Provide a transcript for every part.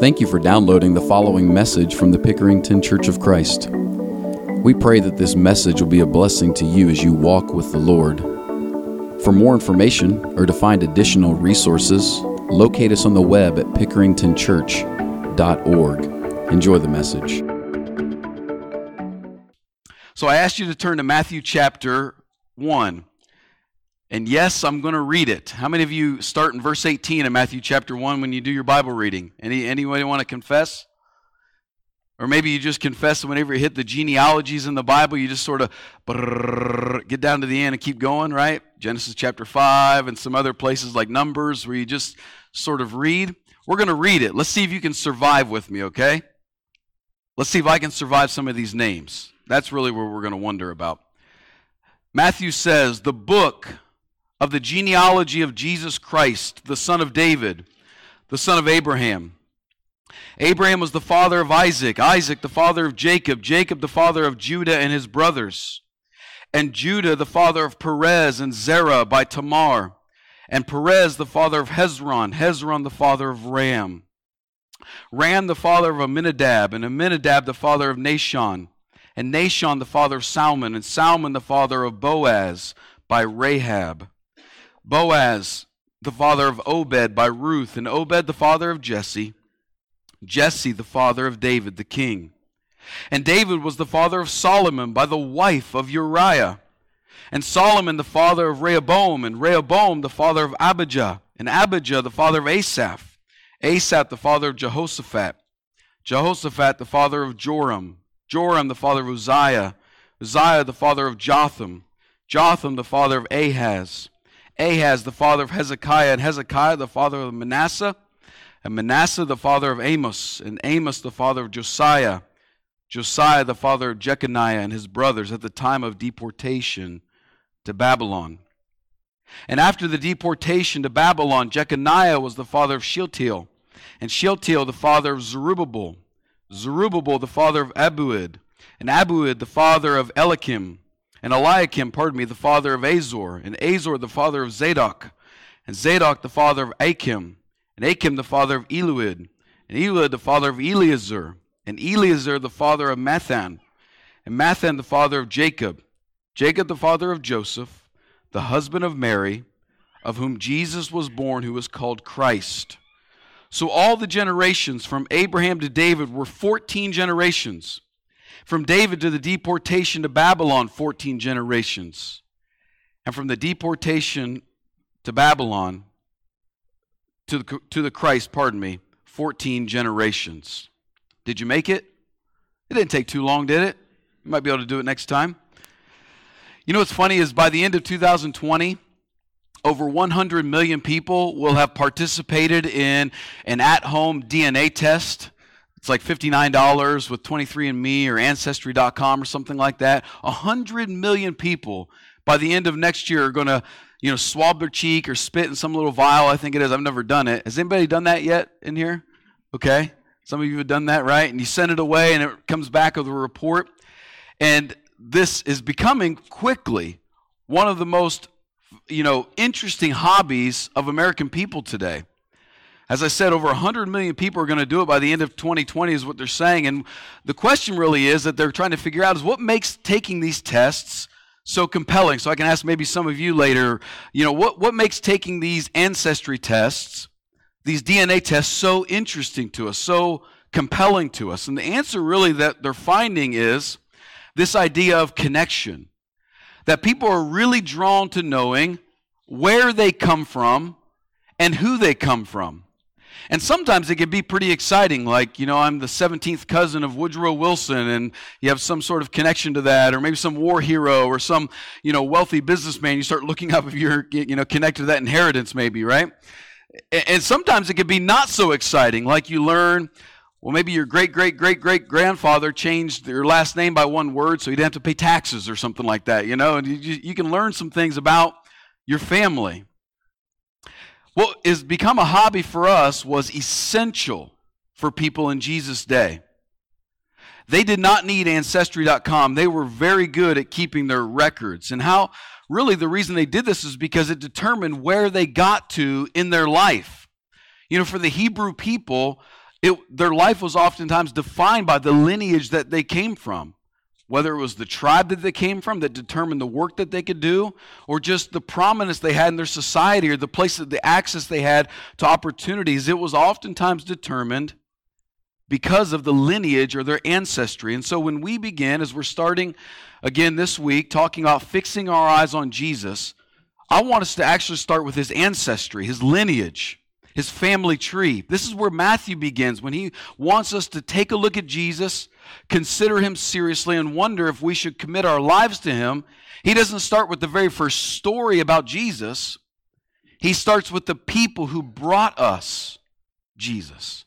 Thank you for downloading the following message from the Pickerington Church of Christ. We pray that this message will be a blessing to you as you walk with the Lord. For more information or to find additional resources, locate us on the web at pickeringtonchurch.org. Enjoy the message. So I asked you to turn to Matthew chapter 1. And yes, I'm going to read it. How many of you start in verse 18 in Matthew chapter 1 when you do your Bible reading? Any anybody want to confess? Or maybe you just confess whenever you hit the genealogies in the Bible, you just sort of get down to the end and keep going, right? Genesis chapter 5 and some other places like Numbers where you just sort of read. We're going to read it. Let's see if you can survive with me, okay? Let's see if I can survive some of these names. That's really what we're going to wonder about. Matthew says, The book of the genealogy of Jesus Christ, the son of David, the son of Abraham. Abraham was the father of Isaac, Isaac the father of Jacob, Jacob the father of Judah and his brothers, and Judah the father of Perez and Zerah by Tamar, and Perez the father of Hezron, Hezron the father of Ram, Ram the father of Amminadab, and Amminadab the father of Nahshon, and Nahshon the father of Salmon, and Salmon the father of Boaz by Rahab. Boaz, the father of Obed by Ruth, and Obed, the father of Jesse, Jesse, the father of David, the king. And David was the father of Solomon by the wife of Uriah. And Solomon, the father of Rehoboam, and Rehoboam, the father of Abijah, and Abijah, the father of Asaph, Asaph, the father of Jehoshaphat, Jehoshaphat, the father of Joram, Joram, the father of Uzziah, Uzziah, the father of Jotham, Jotham, the father of Ahaz, Ahaz, the father of Hezekiah, and Hezekiah, the father of Manasseh, and Manasseh, the father of Amos, and Amos, the father of Josiah, Josiah, the father of Jeconiah and his brothers at the time of deportation to Babylon. And after the deportation to Babylon, Jeconiah was the father of Shealtiel, and Shealtiel the father of Zerubbabel, Zerubbabel the father of Abiud, and Abiud the father of Eliakim, and Eliakim, pardon me, the father of Azor, and Azor the father of Zadok, and Zadok the father of Achim, and Achim the father of Eliud, and Eliud the father of Eleazar, and Eleazar the father of Matthan, and Matthan the father of Jacob, Jacob the father of Joseph, the husband of Mary, of whom Jesus was born, who was called Christ. So all the generations from Abraham to David were 14 generations. From David to the deportation to Babylon, 14 generations. And from the deportation to Babylon, to the, to the Christ, pardon me, 14 generations. Did you make it? It didn't take too long, did it? You might be able to do it next time. You know what's funny is by the end of 2020, over 100 million people will have participated in an at home DNA test it's like $59 with 23andMe or Ancestry.com or something like that. 100 million people by the end of next year are going to you know, swab their cheek or spit in some little vial. I think it is. I've never done it. Has anybody done that yet in here? Okay. Some of you have done that, right? And you send it away and it comes back with a report. And this is becoming quickly one of the most, you know, interesting hobbies of American people today. As I said, over 100 million people are going to do it by the end of 2020, is what they're saying. And the question really is that they're trying to figure out is what makes taking these tests so compelling? So I can ask maybe some of you later, you know, what, what makes taking these ancestry tests, these DNA tests, so interesting to us, so compelling to us? And the answer really that they're finding is this idea of connection. That people are really drawn to knowing where they come from and who they come from. And sometimes it can be pretty exciting, like, you know, I'm the 17th cousin of Woodrow Wilson, and you have some sort of connection to that, or maybe some war hero or some, you know, wealthy businessman. You start looking up if you're, you know, connected to that inheritance, maybe, right? And sometimes it can be not so exciting, like you learn, well, maybe your great, great, great, great grandfather changed your last name by one word so you didn't have to pay taxes or something like that, you know, and you, you can learn some things about your family what has become a hobby for us was essential for people in Jesus' day. They did not need Ancestry.com. They were very good at keeping their records. And how, really, the reason they did this is because it determined where they got to in their life. You know, for the Hebrew people, it, their life was oftentimes defined by the lineage that they came from whether it was the tribe that they came from that determined the work that they could do, or just the prominence they had in their society or the place that the access they had to opportunities, it was oftentimes determined because of the lineage or their ancestry. And so when we begin, as we're starting again this week, talking about fixing our eyes on Jesus, I want us to actually start with his ancestry, his lineage his family tree. This is where Matthew begins when he wants us to take a look at Jesus, consider him seriously, and wonder if we should commit our lives to him. He doesn't start with the very first story about Jesus, he starts with the people who brought us Jesus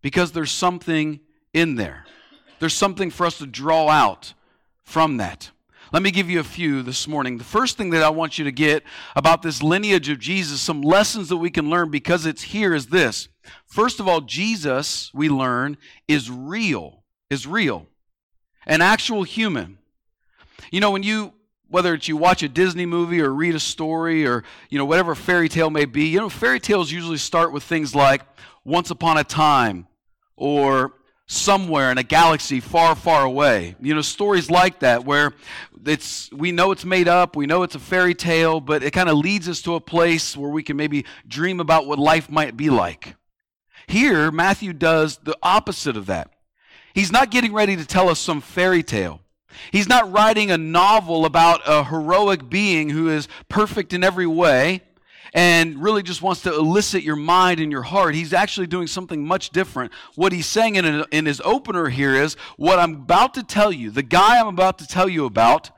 because there's something in there. There's something for us to draw out from that. Let me give you a few this morning. The first thing that I want you to get about this lineage of Jesus, some lessons that we can learn because it's here, is this. First of all, Jesus, we learn, is real, is real, an actual human. You know, when you whether it's you watch a Disney movie or read a story or you know whatever fairy tale may be, you know fairy tales usually start with things like once upon a time or somewhere in a galaxy far, far away. You know, stories like that where it's we know it's made up, we know it's a fairy tale, but it kind of leads us to a place where we can maybe dream about what life might be like. Here, Matthew does the opposite of that. He's not getting ready to tell us some fairy tale. He's not writing a novel about a heroic being who is perfect in every way and really just wants to elicit your mind and your heart. He's actually doing something much different. What he's saying in, in his opener here is what I'm about to tell you, the guy I'm about to tell you about,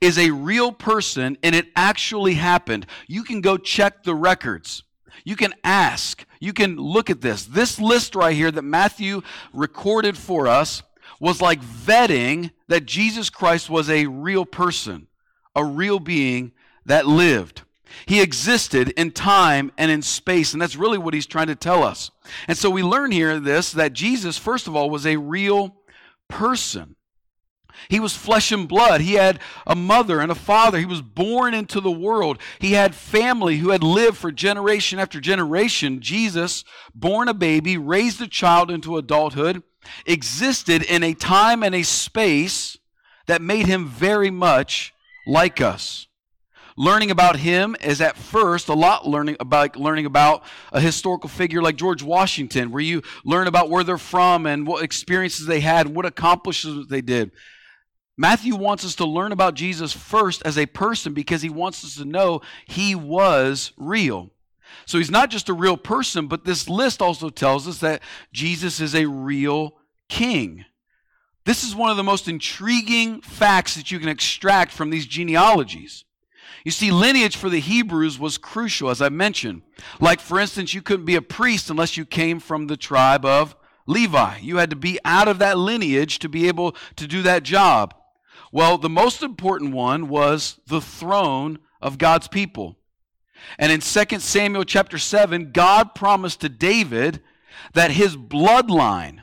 is a real person and it actually happened. You can go check the records. You can ask. You can look at this. This list right here that Matthew recorded for us was like vetting that Jesus Christ was a real person, a real being that lived. He existed in time and in space, and that's really what he's trying to tell us. And so we learn here this that Jesus, first of all, was a real person. He was flesh and blood. He had a mother and a father. He was born into the world. He had family who had lived for generation after generation. Jesus, born a baby, raised a child into adulthood, existed in a time and a space that made him very much like us. Learning about him is at first a lot learning about learning about a historical figure like George Washington, where you learn about where they're from and what experiences they had and what accomplishments they did. Matthew wants us to learn about Jesus first as a person because he wants us to know he was real. So he's not just a real person, but this list also tells us that Jesus is a real king. This is one of the most intriguing facts that you can extract from these genealogies. You see, lineage for the Hebrews was crucial, as I mentioned. Like, for instance, you couldn't be a priest unless you came from the tribe of Levi. You had to be out of that lineage to be able to do that job. Well, the most important one was the throne of God's people. And in 2 Samuel chapter 7, God promised to David that his bloodline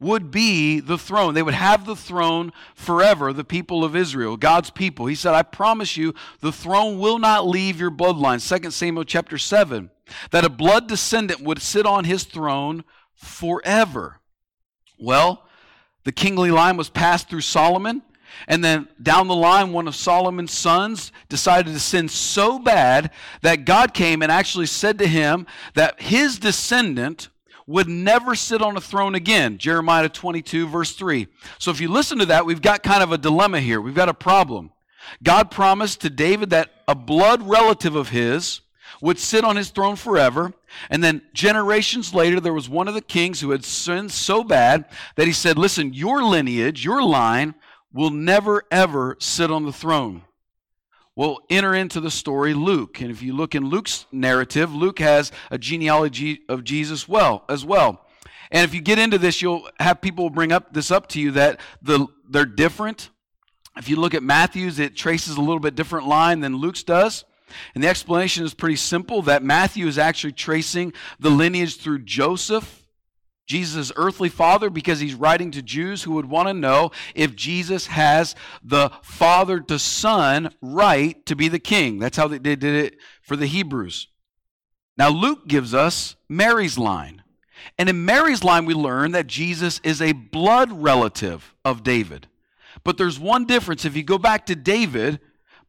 would be the throne. They would have the throne forever, the people of Israel, God's people. He said, I promise you, the throne will not leave your bloodline. 2 Samuel chapter 7, that a blood descendant would sit on his throne forever. Well, the kingly line was passed through Solomon. And then down the line, one of Solomon's sons decided to sin so bad that God came and actually said to him that his descendant would never sit on a throne again. Jeremiah 22, verse 3. So if you listen to that, we've got kind of a dilemma here. We've got a problem. God promised to David that a blood relative of his would sit on his throne forever. And then generations later, there was one of the kings who had sinned so bad that he said, Listen, your lineage, your line, will never, ever sit on the throne We'll enter into the story Luke. And if you look in Luke's narrative, Luke has a genealogy of Jesus well as well. And if you get into this, you'll have people bring up this up to you that the they're different. If you look at Matthew's, it traces a little bit different line than Luke's does. And the explanation is pretty simple that Matthew is actually tracing the lineage through Joseph Jesus' earthly father because he's writing to Jews who would want to know if Jesus has the father to son right to be the king. That's how they did it for the Hebrews. Now, Luke gives us Mary's line. And in Mary's line, we learn that Jesus is a blood relative of David. But there's one difference. If you go back to David,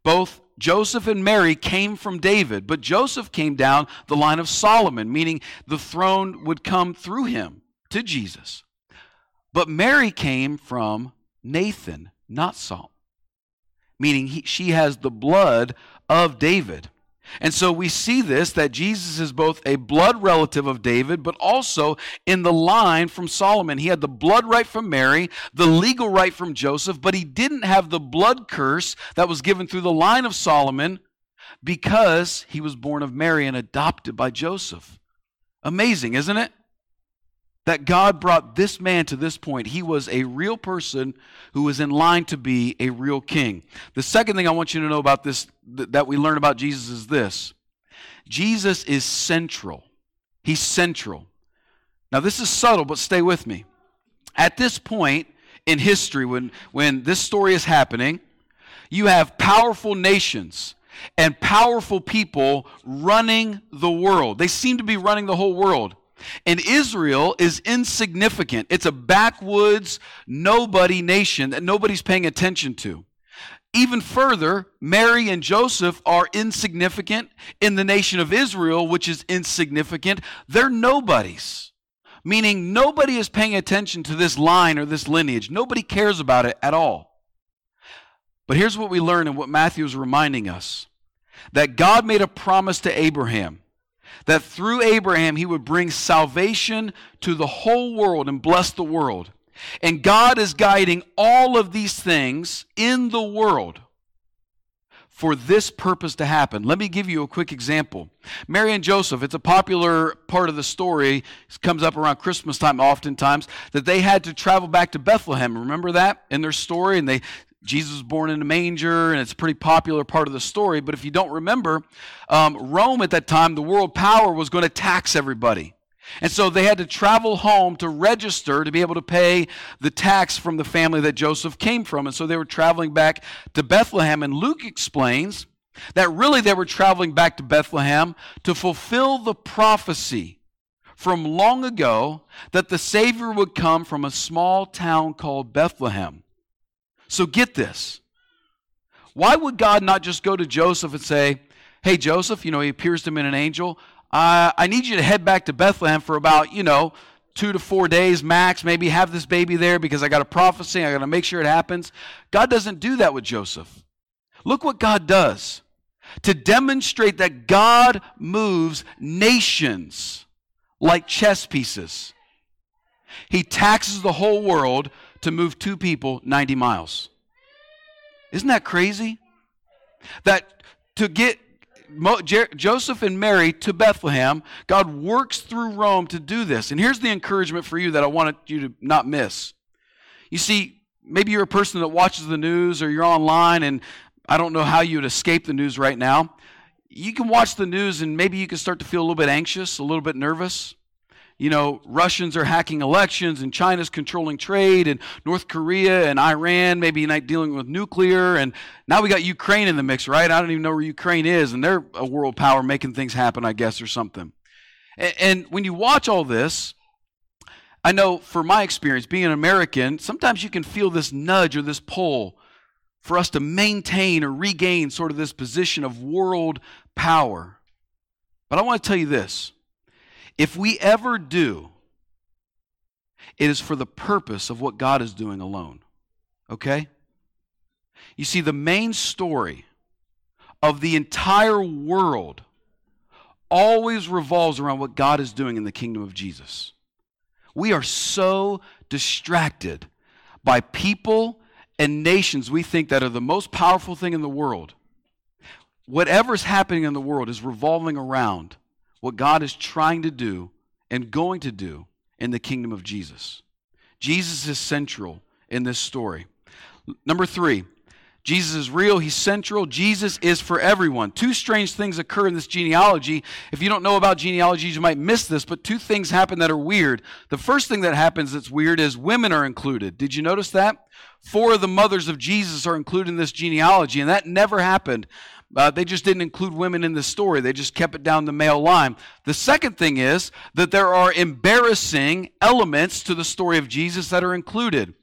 both Joseph and Mary came from David, but Joseph came down the line of Solomon, meaning the throne would come through him to Jesus. But Mary came from Nathan, not Saul, meaning he, she has the blood of David. And so we see this that Jesus is both a blood relative of David, but also in the line from Solomon. He had the blood right from Mary, the legal right from Joseph, but he didn't have the blood curse that was given through the line of Solomon because he was born of Mary and adopted by Joseph. Amazing, isn't it? That God brought this man to this point. He was a real person who was in line to be a real king. The second thing I want you to know about this, that we learn about Jesus, is this Jesus is central. He's central. Now, this is subtle, but stay with me. At this point in history, when, when this story is happening, you have powerful nations and powerful people running the world. They seem to be running the whole world. And Israel is insignificant. It's a backwoods, nobody nation that nobody's paying attention to. Even further, Mary and Joseph are insignificant in the nation of Israel, which is insignificant. They're nobodies, meaning nobody is paying attention to this line or this lineage. Nobody cares about it at all. But here's what we learn and what Matthew is reminding us that God made a promise to Abraham that through Abraham he would bring salvation to the whole world and bless the world. And God is guiding all of these things in the world for this purpose to happen. Let me give you a quick example. Mary and Joseph, it's a popular part of the story, comes up around Christmas time oftentimes, that they had to travel back to Bethlehem. Remember that in their story? And they Jesus was born in a manger, and it's a pretty popular part of the story. But if you don't remember, um, Rome at that time, the world power was going to tax everybody. And so they had to travel home to register to be able to pay the tax from the family that Joseph came from. And so they were traveling back to Bethlehem. And Luke explains that really they were traveling back to Bethlehem to fulfill the prophecy from long ago that the Savior would come from a small town called Bethlehem. So get this. Why would God not just go to Joseph and say, Hey, Joseph, you know, he appears to him in an angel. Uh, I need you to head back to Bethlehem for about, you know, two to four days max. Maybe have this baby there because I got a prophecy. I got to make sure it happens. God doesn't do that with Joseph. Look what God does to demonstrate that God moves nations like chess pieces. He taxes the whole world to move two people 90 miles. Isn't that crazy? That to get Mo, Jer- Joseph and Mary to Bethlehem, God works through Rome to do this. And here's the encouragement for you that I wanted you to not miss. You see, maybe you're a person that watches the news or you're online, and I don't know how you would escape the news right now. You can watch the news and maybe you can start to feel a little bit anxious, a little bit nervous you know, Russians are hacking elections and China's controlling trade and North Korea and Iran maybe not dealing with nuclear and now we got Ukraine in the mix, right? I don't even know where Ukraine is and they're a world power making things happen, I guess, or something. And, and when you watch all this, I know for my experience being an American, sometimes you can feel this nudge or this pull for us to maintain or regain sort of this position of world power. But I want to tell you this if we ever do, it is for the purpose of what God is doing alone. Okay? You see, the main story of the entire world always revolves around what God is doing in the kingdom of Jesus. We are so distracted by people and nations we think that are the most powerful thing in the world. Whatever's happening in the world is revolving around what God is trying to do and going to do in the kingdom of Jesus. Jesus is central in this story. Number three, Jesus is real, he's central, Jesus is for everyone. Two strange things occur in this genealogy. If you don't know about genealogies, you might miss this, but two things happen that are weird. The first thing that happens that's weird is women are included. Did you notice that? Four of the mothers of Jesus are included in this genealogy, and that never happened Uh, they just didn't include women in the story. They just kept it down the male line. The second thing is that there are embarrassing elements to the story of Jesus that are included.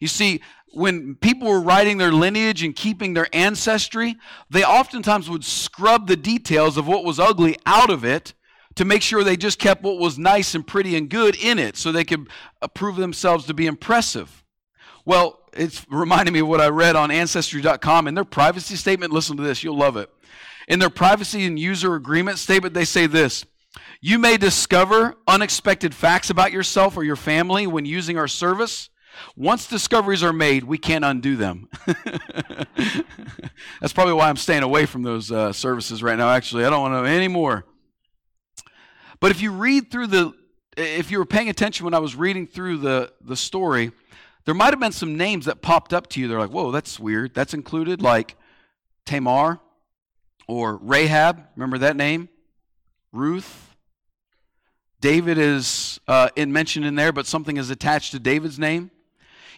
You see, when people were writing their lineage and keeping their ancestry, they oftentimes would scrub the details of what was ugly out of it to make sure they just kept what was nice and pretty and good in it so they could prove themselves to be impressive. Well, it's reminding me of what I read on Ancestry.com in their privacy statement. Listen to this, you'll love it. In their privacy and user agreement statement, they say this You may discover unexpected facts about yourself or your family when using our service. Once discoveries are made, we can't undo them. That's probably why I'm staying away from those uh, services right now, actually. I don't want to know. But if you read through the, if you were paying attention when I was reading through the, the story, there might have been some names that popped up to you. They're like, whoa, that's weird. That's included, like Tamar or Rahab. Remember that name? Ruth. David is uh, in, mentioned in there, but something is attached to David's name.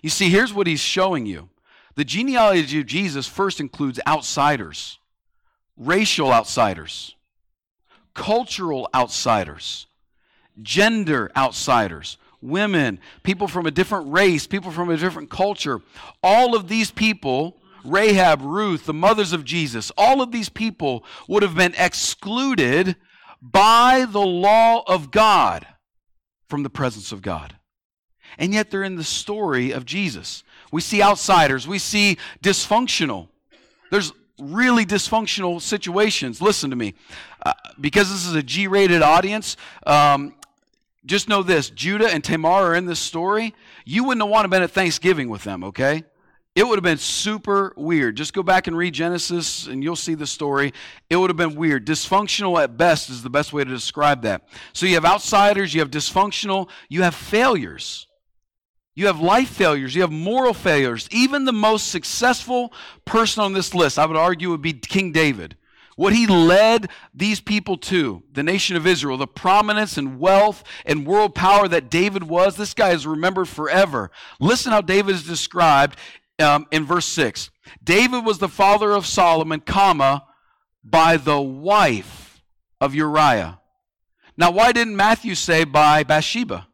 You see, here's what he's showing you. The genealogy of Jesus first includes outsiders, racial outsiders, cultural outsiders, gender outsiders, women, people from a different race, people from a different culture. All of these people, Rahab, Ruth, the mothers of Jesus, all of these people would have been excluded by the law of God from the presence of God. And yet they're in the story of Jesus. We see outsiders, we see dysfunctional. There's really dysfunctional situations. Listen to me. Uh, because this is a G rated audience, um, just know this Judah and Tamar are in this story. You wouldn't have wanted to been at Thanksgiving with them, okay? It would have been super weird. Just go back and read Genesis and you'll see the story. It would have been weird. Dysfunctional at best is the best way to describe that. So you have outsiders, you have dysfunctional, you have failures. You have life failures, you have moral failures. Even the most successful person on this list, I would argue, would be King David. What he led these people to, the nation of Israel, the prominence and wealth and world power that David was, this guy is remembered forever. Listen how David is described um, in verse 6. David was the father of Solomon, comma, by the wife of Uriah. Now, why didn't Matthew say by Bathsheba?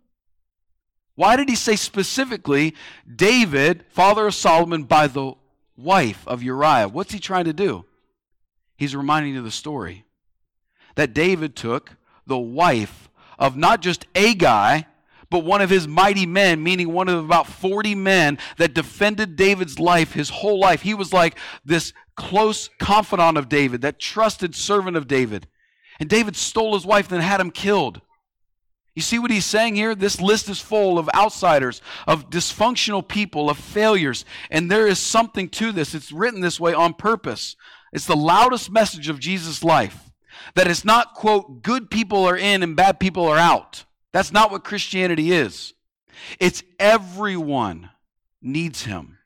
Why did he say specifically David, father of Solomon, by the wife of Uriah? What's he trying to do? He's reminding you of the story that David took the wife of not just a guy, but one of his mighty men, meaning one of about 40 men that defended David's life his whole life. He was like this close confidant of David, that trusted servant of David. And David stole his wife and then had him killed. You see what he's saying here? This list is full of outsiders, of dysfunctional people, of failures. And there is something to this. It's written this way on purpose. It's the loudest message of Jesus' life that it's not, quote, good people are in and bad people are out. That's not what Christianity is. It's everyone needs him.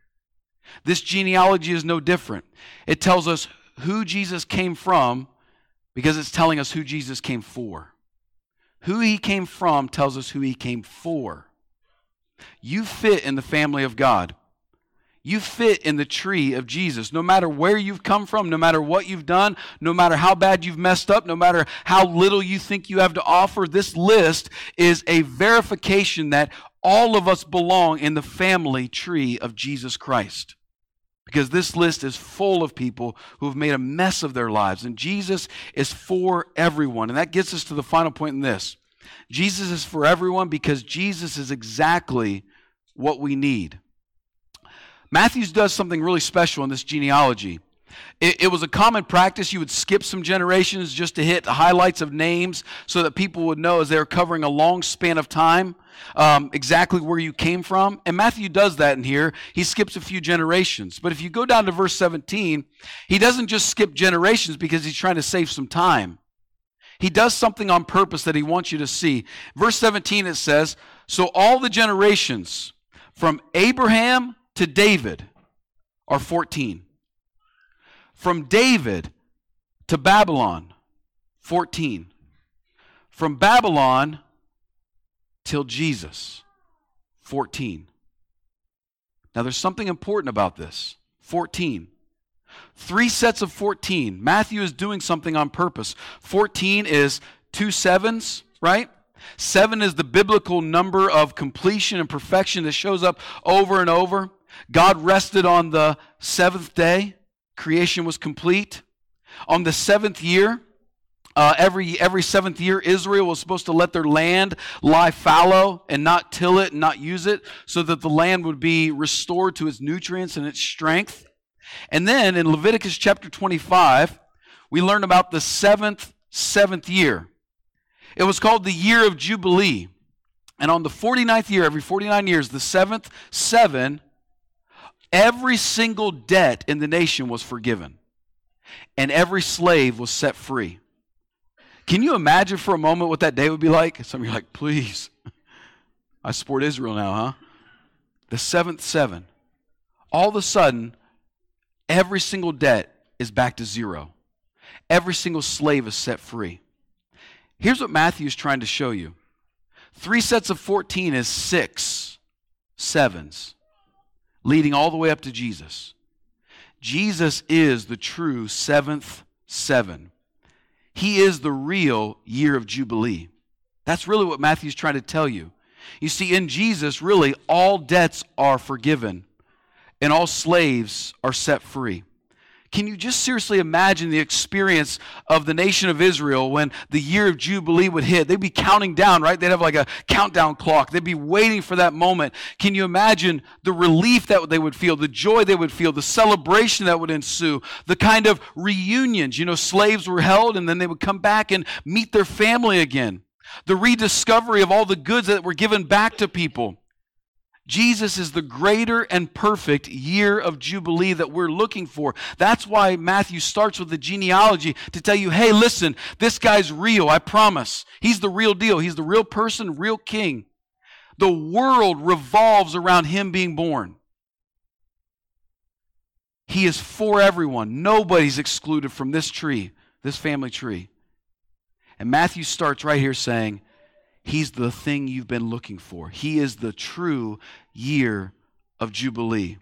This genealogy is no different. It tells us who Jesus came from because it's telling us who Jesus came for. Who he came from tells us who he came for. You fit in the family of God. You fit in the tree of Jesus. No matter where you've come from, no matter what you've done, no matter how bad you've messed up, no matter how little you think you have to offer, this list is a verification that all of us belong in the family tree of Jesus Christ. Because this list is full of people who have made a mess of their lives. And Jesus is for everyone. And that gets us to the final point in this Jesus is for everyone because Jesus is exactly what we need. Matthews does something really special in this genealogy. It, it, was a common practice. You would skip some generations just to hit the highlights of names so that people would know as they were covering a long span of time um, exactly where you came from. And Matthew does that in here. He skips a few generations. But if you go down to verse 17, he doesn't just skip generations because he's trying to save some time. He does something on purpose that he wants you to see. Verse 17, it says, So all the generations from Abraham to David are 14. From David to Babylon, 14. From Babylon till Jesus, 14. Now there's something important about this. 14. Three sets of 14. Matthew is doing something on purpose. 14 is two sevens, right? Seven is the biblical number of completion and perfection that shows up over and over. God rested on the seventh day, creation was complete. On the seventh year, uh, every every seventh year, Israel was supposed to let their land lie fallow and not till it and not use it, so that the land would be restored to its nutrients and its strength. And then in Leviticus chapter 25, we learn about the seventh seventh year. It was called the year of Jubilee. And on the 49th year, every 49 years, the seventh seven, every single debt in the nation was forgiven. And every slave was set free. Can you imagine for a moment what that day would be like? Some of you are like, please. I support Israel now, huh? The seventh seven. All of a sudden, every single debt is back to zero. Every single slave is set free. Here's what Matthew is trying to show you three sets of 14 is six sevens, leading all the way up to Jesus. Jesus is the true seventh seven. He is the real year of Jubilee. That's really what Matthew's trying to tell you. You see, in Jesus, really, all debts are forgiven and all slaves are set free. Can you just seriously imagine the experience of the nation of Israel when the year of Jubilee would hit? They'd be counting down, right? They'd have like a countdown clock. They'd be waiting for that moment. Can you imagine the relief that they would feel, the joy they would feel, the celebration that would ensue, the kind of reunions? You know, slaves were held and then they would come back and meet their family again. The rediscovery of all the goods that were given back to people. Jesus is the greater and perfect year of Jubilee that we're looking for. That's why Matthew starts with the genealogy to tell you hey, listen, this guy's real, I promise. He's the real deal. He's the real person, real king. The world revolves around him being born. He is for everyone. Nobody's excluded from this tree, this family tree. And Matthew starts right here saying, He's the thing you've been looking for. He is the true year of Jubilee.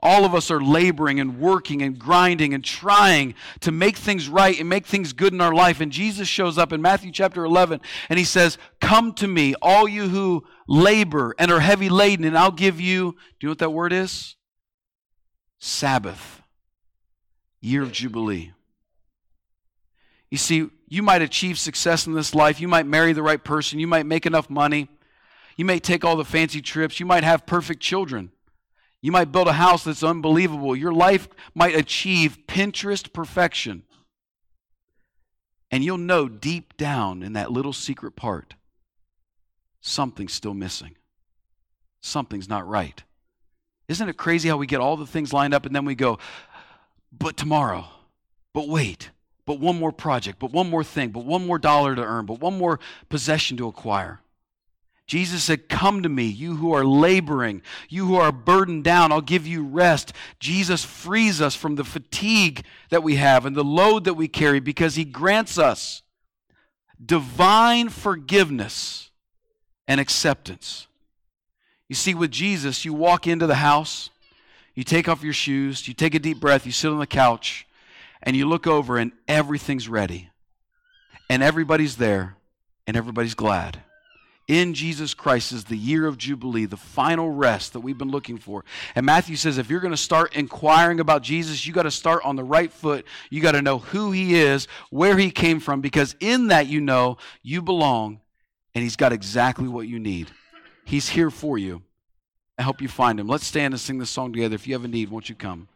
All of us are laboring and working and grinding and trying to make things right and make things good in our life. And Jesus shows up in Matthew chapter 11 and he says, Come to me, all you who labor and are heavy laden, and I'll give you, do you know what that word is? Sabbath, year of Jubilee. You see, you might achieve success in this life. You might marry the right person. You might make enough money. You may take all the fancy trips. You might have perfect children. You might build a house that's unbelievable. Your life might achieve Pinterest perfection. And you'll know deep down in that little secret part something's still missing. Something's not right. Isn't it crazy how we get all the things lined up and then we go, but tomorrow, but wait, but one more project, but one more thing, but one more dollar to earn, but one more possession to acquire. Jesus said, Come to me, you who are laboring, you who are burdened down, I'll give you rest. Jesus frees us from the fatigue that we have and the load that we carry because he grants us divine forgiveness and acceptance. You see, with Jesus, you walk into the house, you take off your shoes, you take a deep breath, you sit on the couch, and you look over and everything's ready. And everybody's there and everybody's glad. In Jesus Christ is the year of Jubilee, the final rest that we've been looking for. And Matthew says if you're going to start inquiring about Jesus, you got to start on the right foot. You got to know who he is, where he came from, because in that you know you belong and he's got exactly what you need. He's here for you. I hope you find him. Let's stand and sing this song together. If you have a need, won't you come?